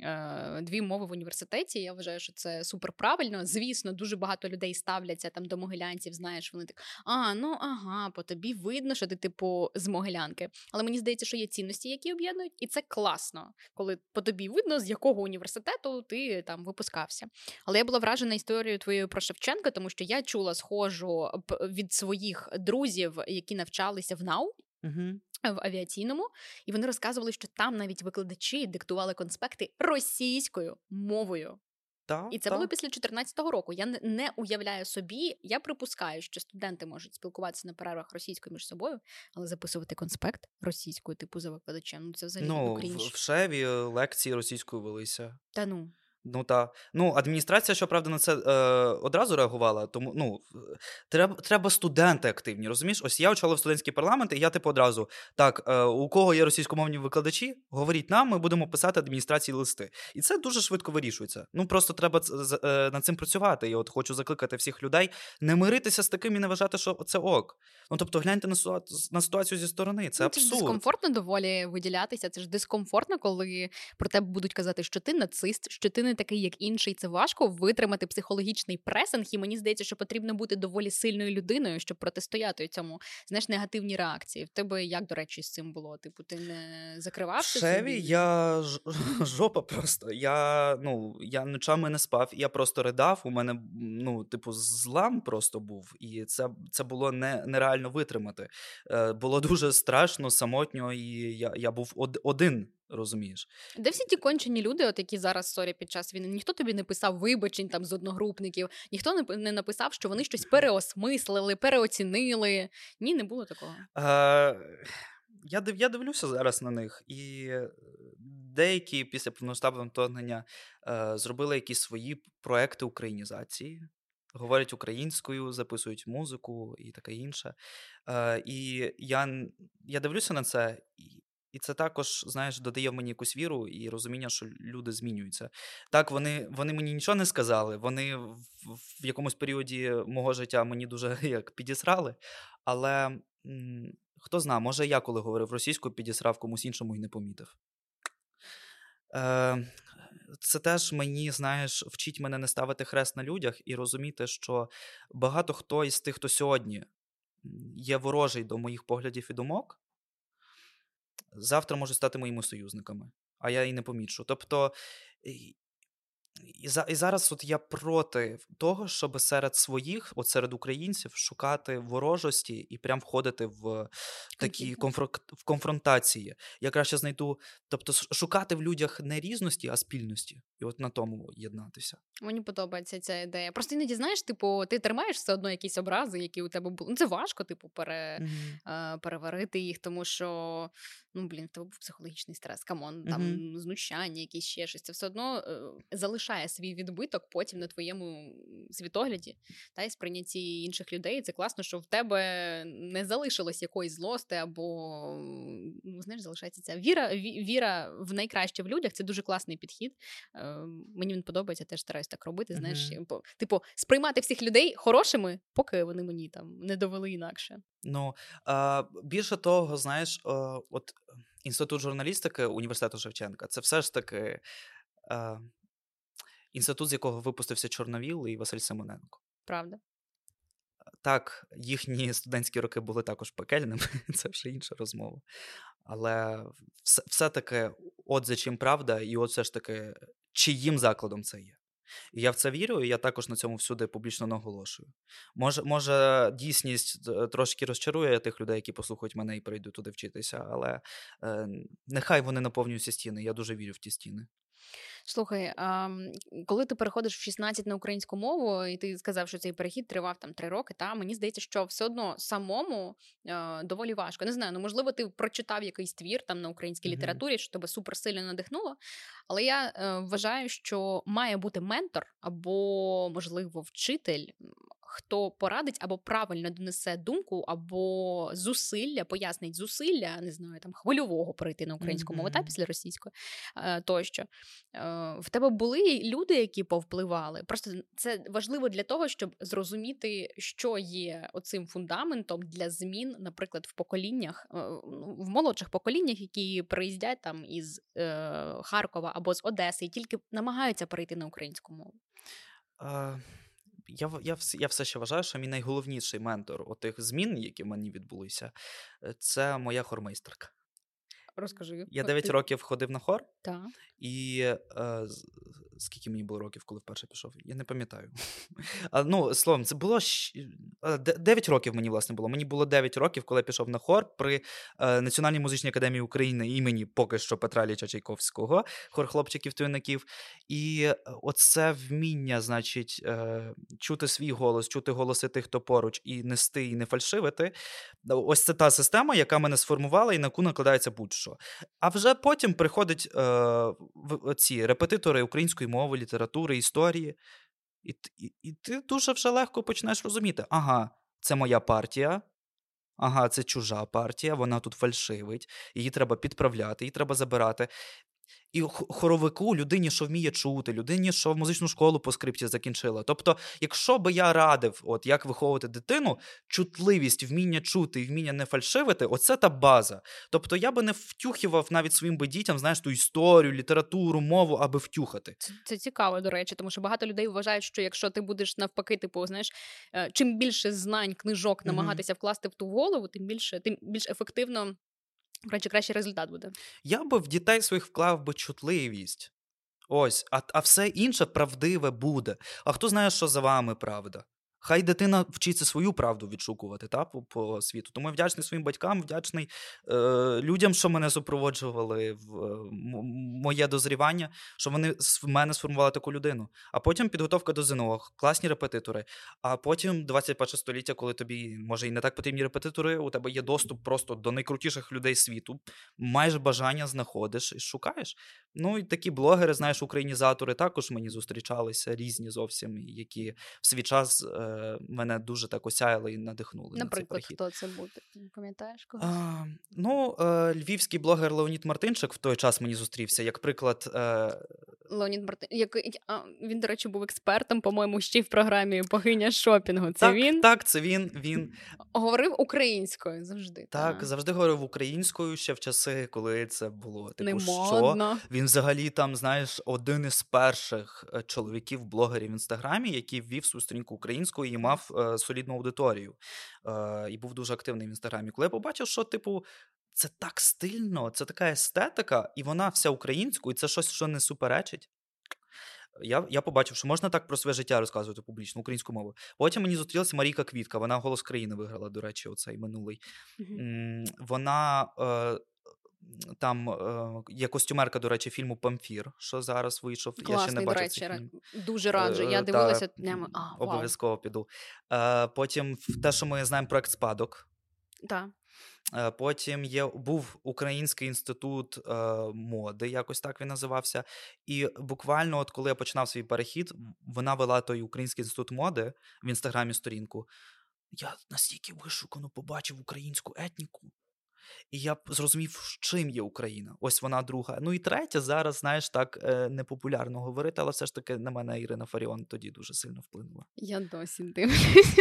Е, дві мови в університеті. Я вважаю, що це супер правильно. Звісно, дуже багато людей ставляться там до могилянців. Знаєш, вони так а ну ага, по тобі видно, що ти типу з могилянки. Але мені здається, що є цінності, які об'єднують, і це класно, коли по тобі видно, з якого університету ти там випускався. Але я була вражена історією твоєю про Шевченка, тому що я чула схожу від своїх друзів, які навчалися в НАУ. Угу. В авіаційному, і вони розказували, що там навіть викладачі диктували конспекти російською мовою. Та, і це та. було після 2014 року. Я не уявляю собі, я припускаю, що студенти можуть спілкуватися на перервах російською між собою, але записувати конспект російською, типу за викладачем. Ну це взагалі ну, в, в Шеві лекції російською велися. Та ну. Ну та ну адміністрація, щоправда, на це е, одразу реагувала. Тому ну треба треба студенти активні. Розумієш? Ось я очолив студентський парламент, і я типу одразу так: е, у кого є російськомовні викладачі, говоріть нам, ми будемо писати адміністрації листи. І це дуже швидко вирішується. Ну просто треба е, над цим працювати. І от хочу закликати всіх людей не миритися з таким і не вважати, що це ок. Ну тобто, гляньте на на ситуацію зі сторони. Це ну, абсурд. Це ж дискомфортно доволі виділятися. Це ж дискомфортно, коли про тебе будуть казати, що ти нацист, що ти не такий, як інший. Це важко витримати психологічний пресинг, і мені здається, що потрібно бути доволі сильною людиною, щоб протистояти цьому знаєш, негативній реакції. В тебе як до речі з цим було? Типу, ти не закривався? Шеві, я ж... жопа просто. Я ну я ночами не спав, я просто ридав. У мене ну, типу, злам просто був, і це це було не, нереально витримати. Е, Було дуже страшно, самотньо, і я я був один Розумієш, де всі ті кончені люди, от які зараз сорі під час війни, ніхто тобі не писав вибачень там з одногрупників, ніхто не не написав, що вони щось переосмислили, переоцінили. Ні, не було такого. Е, Я див, я дивлюся зараз на них, і деякі після повноштабного вторгнення е, зробили якісь свої проекти українізації. Говорять українською, записують музику і таке інше. Е, І я я дивлюся на це, і це також, знаєш, додає мені якусь віру і розуміння, що люди змінюються. Так, вони вони мені нічого не сказали. Вони в, в якомусь періоді мого життя мені дуже як підісрали. Але м, хто знає, може я, коли говорив російською, підісрав комусь іншому і не помітив. Е, Це теж мені, знаєш, вчить мене не ставити хрест на людях і розуміти, що багато хто із тих, хто сьогодні є ворожий до моїх поглядів і думок завтра можуть стати моїми союзниками, а я і не помічу. Тобто. І за, і зараз от я проти того, щоб серед своїх, от серед українців, шукати ворожості і прям входити в такі в конфронтації. Я краще знайду, тобто шукати в людях не різності, а спільності, і от на тому єднатися. Мені подобається ця ідея. Просто іноді знаєш, типу, ти тримаєш все одно якісь образи, які у тебе були. Ну, Це важко, типу, пере... mm-hmm. переварити їх, тому що ну блін, в тебе був психологічний стрес, come on, там mm-hmm. знущання, якісь ще щось. Це все одно е, залишає свій відбиток потім на твоєму світогляді та й сприйнятті інших людей. Це класно, що в тебе не залишилось якоїсь злости, або ну знаєш, залишається ця віра. Віра в найкраще в людях. Це дуже класний підхід. Е, мені він подобається, теж стараюсь так робити. Знаєш, mm-hmm. типу, сприймати всіх людей хорошими, поки вони мені там не довели інакше. Ну а, більше того, знаєш, от інститут журналістики університету Шевченка це все ж таки а, інститут, з якого випустився Чорновіл і Василь Симоненко. Правда. Так, їхні студентські роки були також пекельними, це вже інша розмова. Але все, все-таки, от за чим правда, і от все ж таки, чиїм закладом це є. І я в це вірю, і я також на цьому всюди публічно наголошую. Може, може, дійсність е, трошки розчарує тих людей, які послухають мене і прийдуть туди вчитися, але е, нехай вони наповнюються стіни. Я дуже вірю в ті стіни. Слухай, а коли ти переходиш в 16 на українську мову, і ти сказав, що цей перехід тривав там три роки, та мені здається, що все одно самому е, доволі важко. Не знаю, ну можливо, ти прочитав якийсь твір там на українській mm-hmm. літературі, що тебе суперсильно надихнуло. Але я е, вважаю, що має бути ментор або, можливо, вчитель, хто порадить або правильно донесе думку, або зусилля, пояснить зусилля, не знаю, там хвильового перейти на українську мову та після російської е, тощо. Е, в тебе були люди, які повпливали. Просто це важливо для того, щоб зрозуміти, що є оцим фундаментом для змін, наприклад, в поколіннях, е, в молодших поколіннях, які приїздять там із Харкова або з Одеси, і тільки намагаються перейти на українську мову я я, я все ще вважаю, що мій найголовніший ментор отих змін, які в мені відбулися, е, це моя хормейстерка. Розкажи. Я 9 ти... років ходив на хор, так. і е, скільки мені було років, коли вперше пішов? Я не пам'ятаю. А, Ну, словом, це було 9 років мені, власне, було. Мені було 9 років, коли я пішов на хор при е, Національній музичній академії України імені поки що Петра Ліча Чайковського, хор хлопчиків-твинників. І е, оце вміння, значить, е, чути свій голос, чути голоси тих, хто поруч, і нести, і не фальшивити. Ось це та система, яка мене сформувала, і на яку накладається будь-що. А вже потім приходять ці репетитори української мови, літератури, історії, і, і, і ти дуже вже легко почнеш розуміти: ага, це моя партія. Ага, це чужа партія, вона тут фальшивить, її треба підправляти, її треба забирати. І хоровику людині, що вміє чути, людині, що в музичну школу по скрипті закінчила. Тобто, якщо би я радив, от як виховувати дитину, чутливість, вміння чути і вміння не фальшивити, оце та база. Тобто я би не втюхував навіть своїм би дітям, знаєш, ту історію, літературу, мову, аби втюхати. Це, це цікаво, до речі, тому що багато людей вважають, що якщо ти будеш навпаки, типу, знаєш, е, чим більше знань, книжок намагатися mm-hmm. вкласти в ту голову, тим більше, тим більш ефективно Коротше, кращий результат буде. Я би в дітей своїх вклав би чутливість. Ось, а а все інше правдиве буде. А хто знає, що за вами правда? Хай дитина вчиться свою правду відшукувати та, по, по світу. Тому я вдячний своїм батькам, вдячний е, людям, що мене супроводжували в е, моє дозрівання, що вони в мене сформували таку людину. А потім підготовка до ЗНО, класні репетитори. А потім 21 століття, коли тобі може і не так потрібні репетитори, у тебе є доступ просто до найкрутіших людей світу, майже бажання знаходиш і шукаєш. Ну і такі блогери, знаєш, українізатори також мені зустрічалися різні зовсім, які в свій час. Е, мене дуже так осяяли і надихнули. Наприклад, на цей хто це буде? Пам'ятаєш когось? А, Ну, е, львівський блогер Леонід Мартинчик в той час мені зустрівся, як приклад. Е... Леонід Мартин, як він, до речі, був експертом, по-моєму, ще й в програмі Богиня шопінгу. Це так, він? Так, це він. Він говорив українською завжди. Так, та. завжди говорив українською ще в часи, коли це було типу, Не що він взагалі там, знаєш, один із перших е, чоловіків-блогерів в інстаграмі, який ввів свою сторінку українською і мав е, солідну аудиторію. Е, І був дуже активний в інстаграмі. Коли я побачив, що, типу, це так стильно, це така естетика, і вона вся українською, і це щось, що не суперечить. Я я побачив, що можна так про своє життя розказувати публічно українську мову. Потім мені зустрілася Марійка Квітка, вона голос країни виграла, до речі, оцей минулий. Mm-hmm. Вона е, там е, є костюмерка, до речі, фільму Памфір, що зараз вийшов. Класний, Я ще не бачив до речі, цей фільм. дуже раджу. Я е, дивилася днями. А, Обов'язково піду. Е, Потім те, що ми знаємо, проект спадок. Так. Е, потім є був Український інститут е, моди, якось так він називався. І буквально, от коли я починав свій перехід, вона вела той Український інститут моди в інстаграмі сторінку. Я настільки вишукано побачив українську етніку. І я зрозумів, чим є Україна. Ось вона друга. Ну і третя, зараз, знаєш, так е, непопулярно говорити, але все ж таки на мене Ірина Фаріон тоді дуже сильно вплинула. Я досі дивлюсь.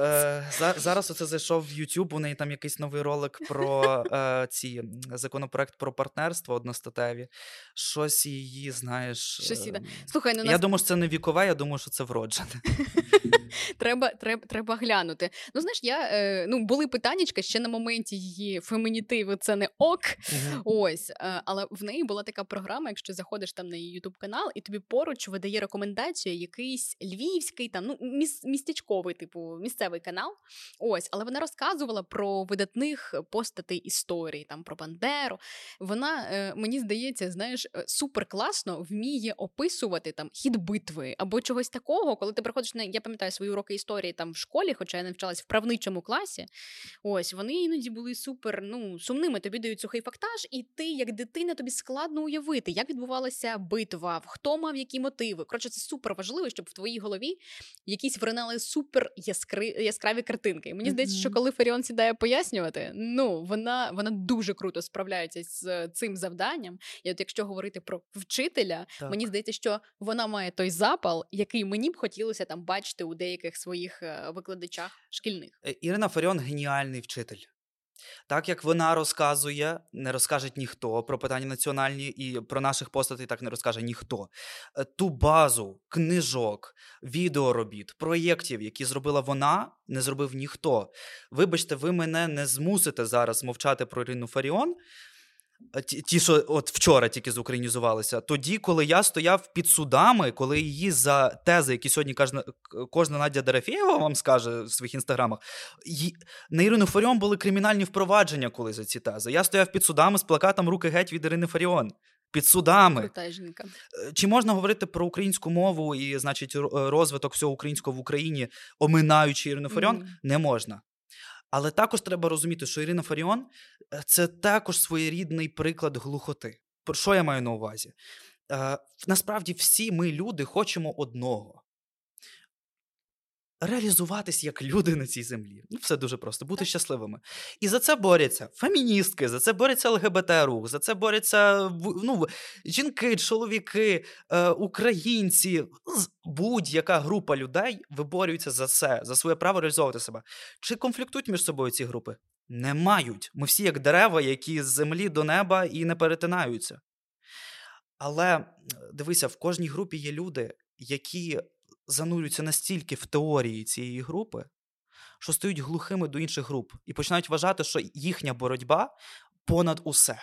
Е, зараз оце зайшов в YouTube, у неї там якийсь новий ролик про е, ці законопроект про партнерство одностатеві. Щось її, знаєш. Щось іде. Слухай, ну Я нас... думаю, що це не вікове, я думаю, що це вроджене. Треба треба, треба глянути. Ну, знаєш, я, е, ну, були питаннячка ще на моменті її фемінітиви це не ок. Mm-hmm. Ось, е, але в неї була така програма, якщо заходиш там на її ютуб канал, і тобі поруч видає рекомендацію якийсь львівський, там ну міс- містечковий, типу місцевий канал. Ось, але вона розказувала про видатних постатей історії, там про Бандеру. Вона е, мені здається, знаєш, е, супер класно вміє описувати там хід битви або чогось такого, коли ти приходиш на я пам'ятаю свої уроки історії там в школі, хоча я навчалась в правничому класі. Ось вони іноді були супер ну сумними. Тобі дають сухий фактаж, і ти, як дитина, тобі складно уявити, як відбувалася битва, хто мав які мотиви. Коротше, це супер важливо, щоб в твоїй голові якісь вринали супер яскри... яскраві картинки. Мені здається, mm-hmm. що коли Феріон сідає пояснювати, ну вона вона дуже круто справляється з цим завданням. І от якщо говорити про вчителя, так. мені здається, що вона має той запал, який мені б хотілося там бачити у деяких своїх е, викладачах шкільних. Е, Ірина Фаріон геніальний вчитель. Так як вона розказує, не розкаже ніхто про питання національні і про наших постатей так не розкаже ніхто. Е, ту базу книжок, відеоробіт, проєктів, які зробила вона, не зробив ніхто. Вибачте, ви мене не змусите зараз мовчати про Ірину Фаріон, Ті, ті, що от вчора тільки зукраїнізувалися, тоді, коли я стояв під судами, коли її за тези, які сьогодні кожна кожна Надя Дорофєєва вам скаже в своїх інстаграмах, ї, на Ірину Фаріон були кримінальні впровадження, коли за ці тези. Я стояв під судами з плакатом Руки геть від Ірини Фаріон. Під судами. Е, чи можна говорити про українську мову і, значить, розвиток всього українського в Україні, оминаючи Ірину Фаріон? Mm. Не можна. Але також треба розуміти, що Ірина Фаріон е, це також своєрідний приклад глухоти. Про що я маю на увазі? Е, насправді, всі ми, люди, хочемо одного реалізуватись як люди на цій землі. Ну, все дуже просто, бути щасливими. І за це борються феміністки, за це борються ЛГБТ-рух, за це борються ну, жінки, чоловіки, е, українці, будь-яка група людей виборюється за це, за своє право реалізовувати себе. Чи конфліктують між собою ці групи? Не мають. Ми всі як дерева, які з землі до неба і не перетинаються. Але дивися, в кожній групі є люди, які занурюються настільки в теорії цієї групи, що стають глухими до інших груп і починають вважати, що їхня боротьба понад усе.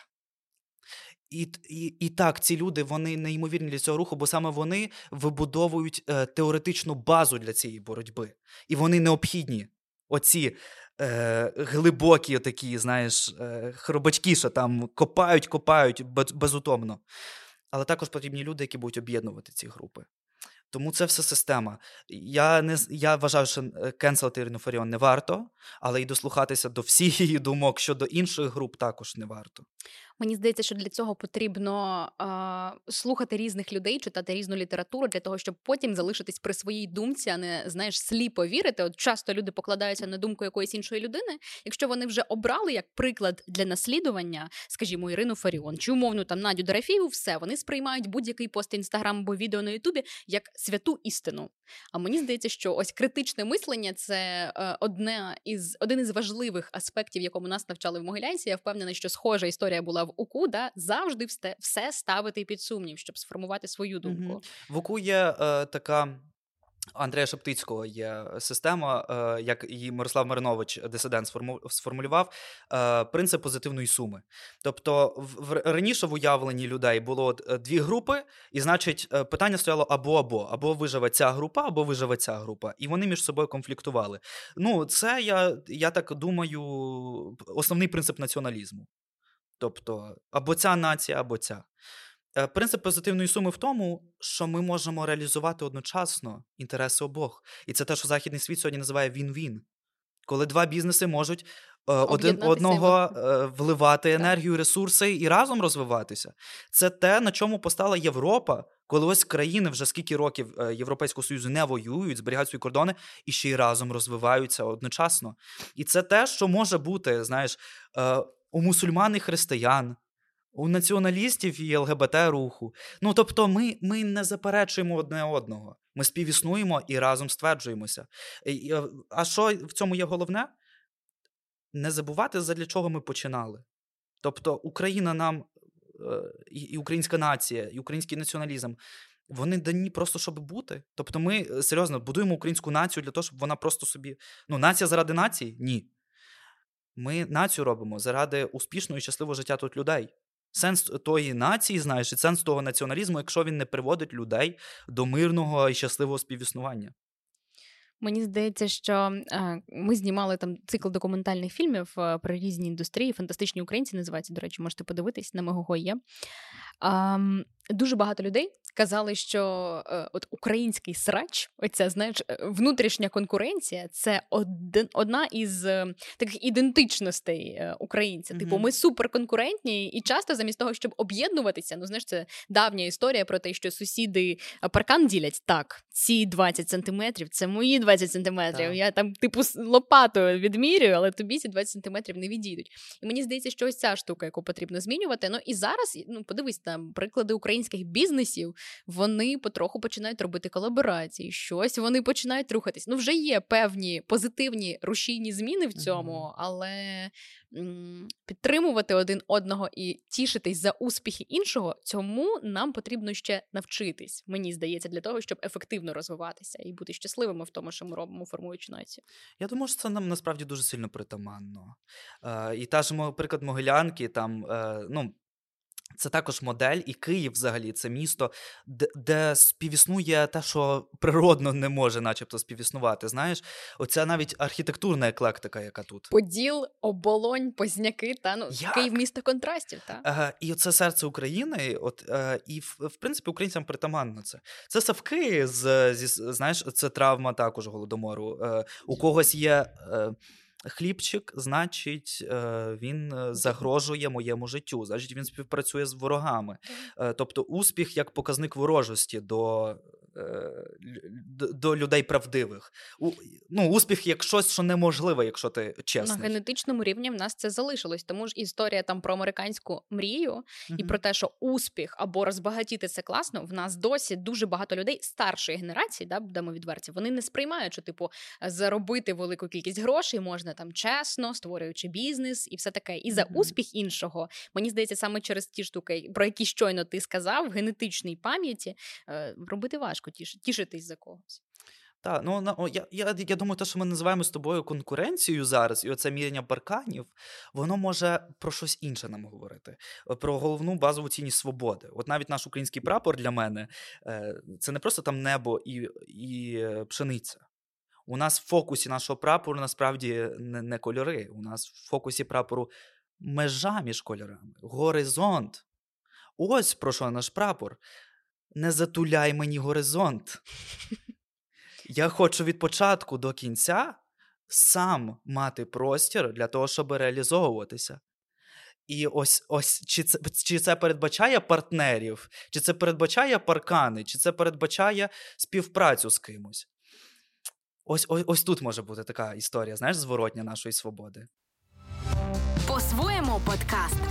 І і, і так, ці люди вони неймовірні для цього руху, бо саме вони вибудовують е, теоретичну базу для цієї боротьби. І вони необхідні. Оці е, глибокі, такі, знаєш, е, хробачки, що там копають, копають безутомно. Але також потрібні люди, які будуть об'єднувати ці групи. Тому це все система. Я не я вважаю, що кенселити Ірину Фаріон не варто, але й дослухатися до всіх її думок щодо інших груп також не варто. Мені здається, що для цього потрібно а, слухати різних людей, читати різну літературу для того, щоб потім залишитись при своїй думці, а не знаєш, сліпо вірити. От часто люди покладаються на думку якоїсь іншої людини. Якщо вони вже обрали як приклад для наслідування, скажімо, Ірину Фаріон чи умовну там Надю Дорофєєву, все вони сприймають будь-який пост інстаграм або відео на Ютубі як святу істину. А мені здається, що ось критичне мислення це е, одне із один із важливих аспектів, якому нас навчали в Могилянці. Я впевнена, що схожа історія була в УКУ, да, завжди все ставити під сумнів, щоб сформувати свою думку. Угу. В УКУ є е, така. Андрія Шептицького є система, е, як її Мирослав Маринович, дисидент, сформулював е, принцип позитивної суми. Тобто, в раніше в уявленні людей було е, дві групи, і значить, питання стояло або або або виживе ця група, або виживе ця група, і вони між собою конфліктували. Ну, це я, я так думаю, основний принцип націоналізму. Тобто, або ця нація, або ця. Е, принцип позитивної суми в тому, що ми можемо реалізувати одночасно інтереси обох. І це те, що західний світ сьогодні називає він-він. Коли два бізнеси можуть е, один одного е, вливати енергію, ресурси і разом розвиватися. Це те, на чому постала Європа, коли ось країни вже скільки років Європейського Союзу не воюють, зберігають свої кордони і ще й разом розвиваються одночасно. І це те, що може бути, знаєш, у мусульман і християн, у націоналістів і ЛГБТ руху. Ну тобто, ми ми не заперечуємо одне одного. Ми співіснуємо і разом стверджуємося. А що в цьому є головне? Не забувати, задля чого ми починали. Тобто, Україна нам, е, і українська нація, і український націоналізм. Вони дані просто щоб бути. Тобто, ми е, серйозно будуємо українську націю для того, щоб вона просто собі. Ну, нація заради нації? Ні. Ми націю робимо заради успішного і щасливого життя тут людей. Сенс тої нації, знаєш, і сенс того націоналізму, якщо він не приводить людей до мирного і щасливого співіснування. Мені здається, що е, ми знімали там цикл документальних фільмів е, про різні індустрії. Фантастичні українці називаються, до речі, можете подивитись на Мегого є. Дуже багато людей казали, що е, от український срач, оця знаєш, е, внутрішня конкуренція це один, одна із е, таких ідентичностей е, українця. Mm-hmm. Типу, ми суперконкурентні, і часто замість того, щоб об'єднуватися, ну знаєш, це давня історія про те, що сусіди е, паркан ділять так. Ці 20 сантиметрів, це мої 20 сантиметрів. Я там, типу, лопатою відмірюю, але тобі ці 20 сантиметрів не відійдуть. І мені здається, що ось ця штука, яку потрібно змінювати. Ну і зараз ну подивись там приклади українських бізнесів, вони потроху починають робити колаборації, щось вони починають рухатись. Ну, вже є певні позитивні рушійні зміни в цьому, але м- підтримувати один одного і тішитись за успіхи іншого, цьому нам потрібно ще навчитись. Мені здається, для того, щоб ефективно розвиватися і бути щасливими в тому, що ми робимо, формуючи націю. Я думаю, що це нам насправді дуже сильно притаманно. Е, І та ж приклад Могилянки, там е, ну. Це також модель, і Київ взагалі це місто, де, де співіснує те, що природно не може, начебто, співіснувати. Знаєш, оця навіть архітектурна еклектика, яка тут. Поділ, оболонь, позняки, та ну Як? Київ місто контрастів. Та? Ага, І це серце України, от е, і в, в принципі українцям притаманно це. Це савки з, зі знаєш, це травма також голодомору. Е, У когось є. Е, хлібчик, значить, е, він е, загрожує моєму життю, значить, він співпрацює з ворогами. Е, тобто, успіх як показник ворожості до до людей правдивих. Ну, Успіх як щось, що неможливе, якщо ти чесний. На генетичному рівні в нас це залишилось. Тому ж історія там про американську мрію mm-hmm. і про те, що успіх або розбагатіти це класно. В нас досі дуже багато людей старшої генерації, да, будемо відверті, вони не сприймають, що типу заробити велику кількість грошей можна там чесно, створюючи бізнес і все таке. І за mm-hmm. успіх іншого мені здається, саме через ті штуки, про які щойно ти сказав, в генетичній пам'яті е, робити важко тіш, тішитись за когось. Так, ну я я, я думаю, те, що ми називаємо з тобою конкуренцією зараз, і оце міряння барканів, воно може про щось інше нам говорити, е, про головну базову цінність свободи. От навіть наш український прапор для мене е, це не просто там небо і, і е, пшениця. У нас в фокусі нашого прапору насправді не, не кольори. У нас в фокусі прапору межа між кольорами, горизонт. Ось про що наш прапор. Не затуляй мені горизонт. Я хочу від початку до кінця сам мати простір для того, щоб реалізовуватися. І ось ось чи це чи це передбачає партнерів, чи це передбачає паркани, чи це передбачає співпрацю з кимось. Ось ось, ось тут може бути така історія, знаєш, зворотня нашої свободи. По-своєму подкаст.